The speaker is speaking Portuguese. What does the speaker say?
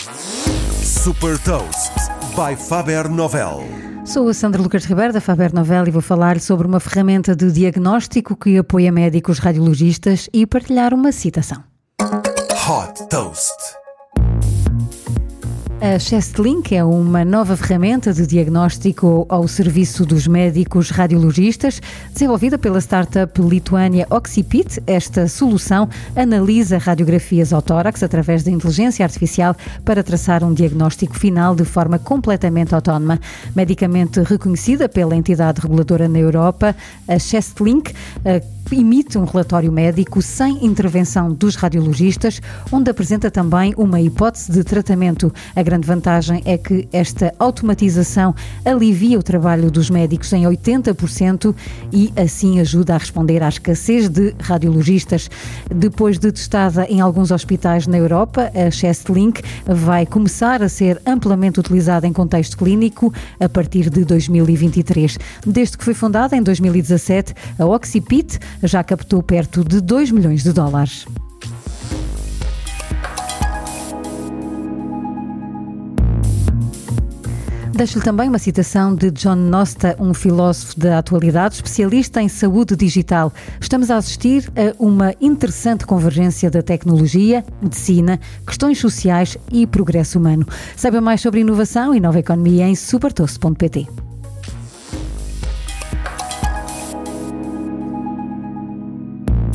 Super Toast by Faber Novel. Sou a Sandra Lucas Ribeiro da Faber Novel e vou falar sobre uma ferramenta de diagnóstico que apoia médicos radiologistas e partilhar uma citação. Hot Toast. A ChestLink é uma nova ferramenta de diagnóstico ao serviço dos médicos radiologistas, desenvolvida pela startup lituânia Oxipit. Esta solução analisa radiografias ao tórax através da inteligência artificial para traçar um diagnóstico final de forma completamente autónoma. Medicamente reconhecida pela entidade reguladora na Europa, a ChestLink emite um relatório médico sem intervenção dos radiologistas, onde apresenta também uma hipótese de tratamento. A grande vantagem é que esta automatização alivia o trabalho dos médicos em 80% e assim ajuda a responder à escassez de radiologistas. Depois de testada em alguns hospitais na Europa, a ChestLink vai começar a ser amplamente utilizada em contexto clínico a partir de 2023. Desde que foi fundada em 2017, a Oxipit já captou perto de 2 milhões de dólares. Deixo-lhe também uma citação de John Nosta, um filósofo da atualidade, especialista em saúde digital. Estamos a assistir a uma interessante convergência da tecnologia, medicina, questões sociais e progresso humano. Saiba mais sobre inovação e nova economia em supertoast.pt.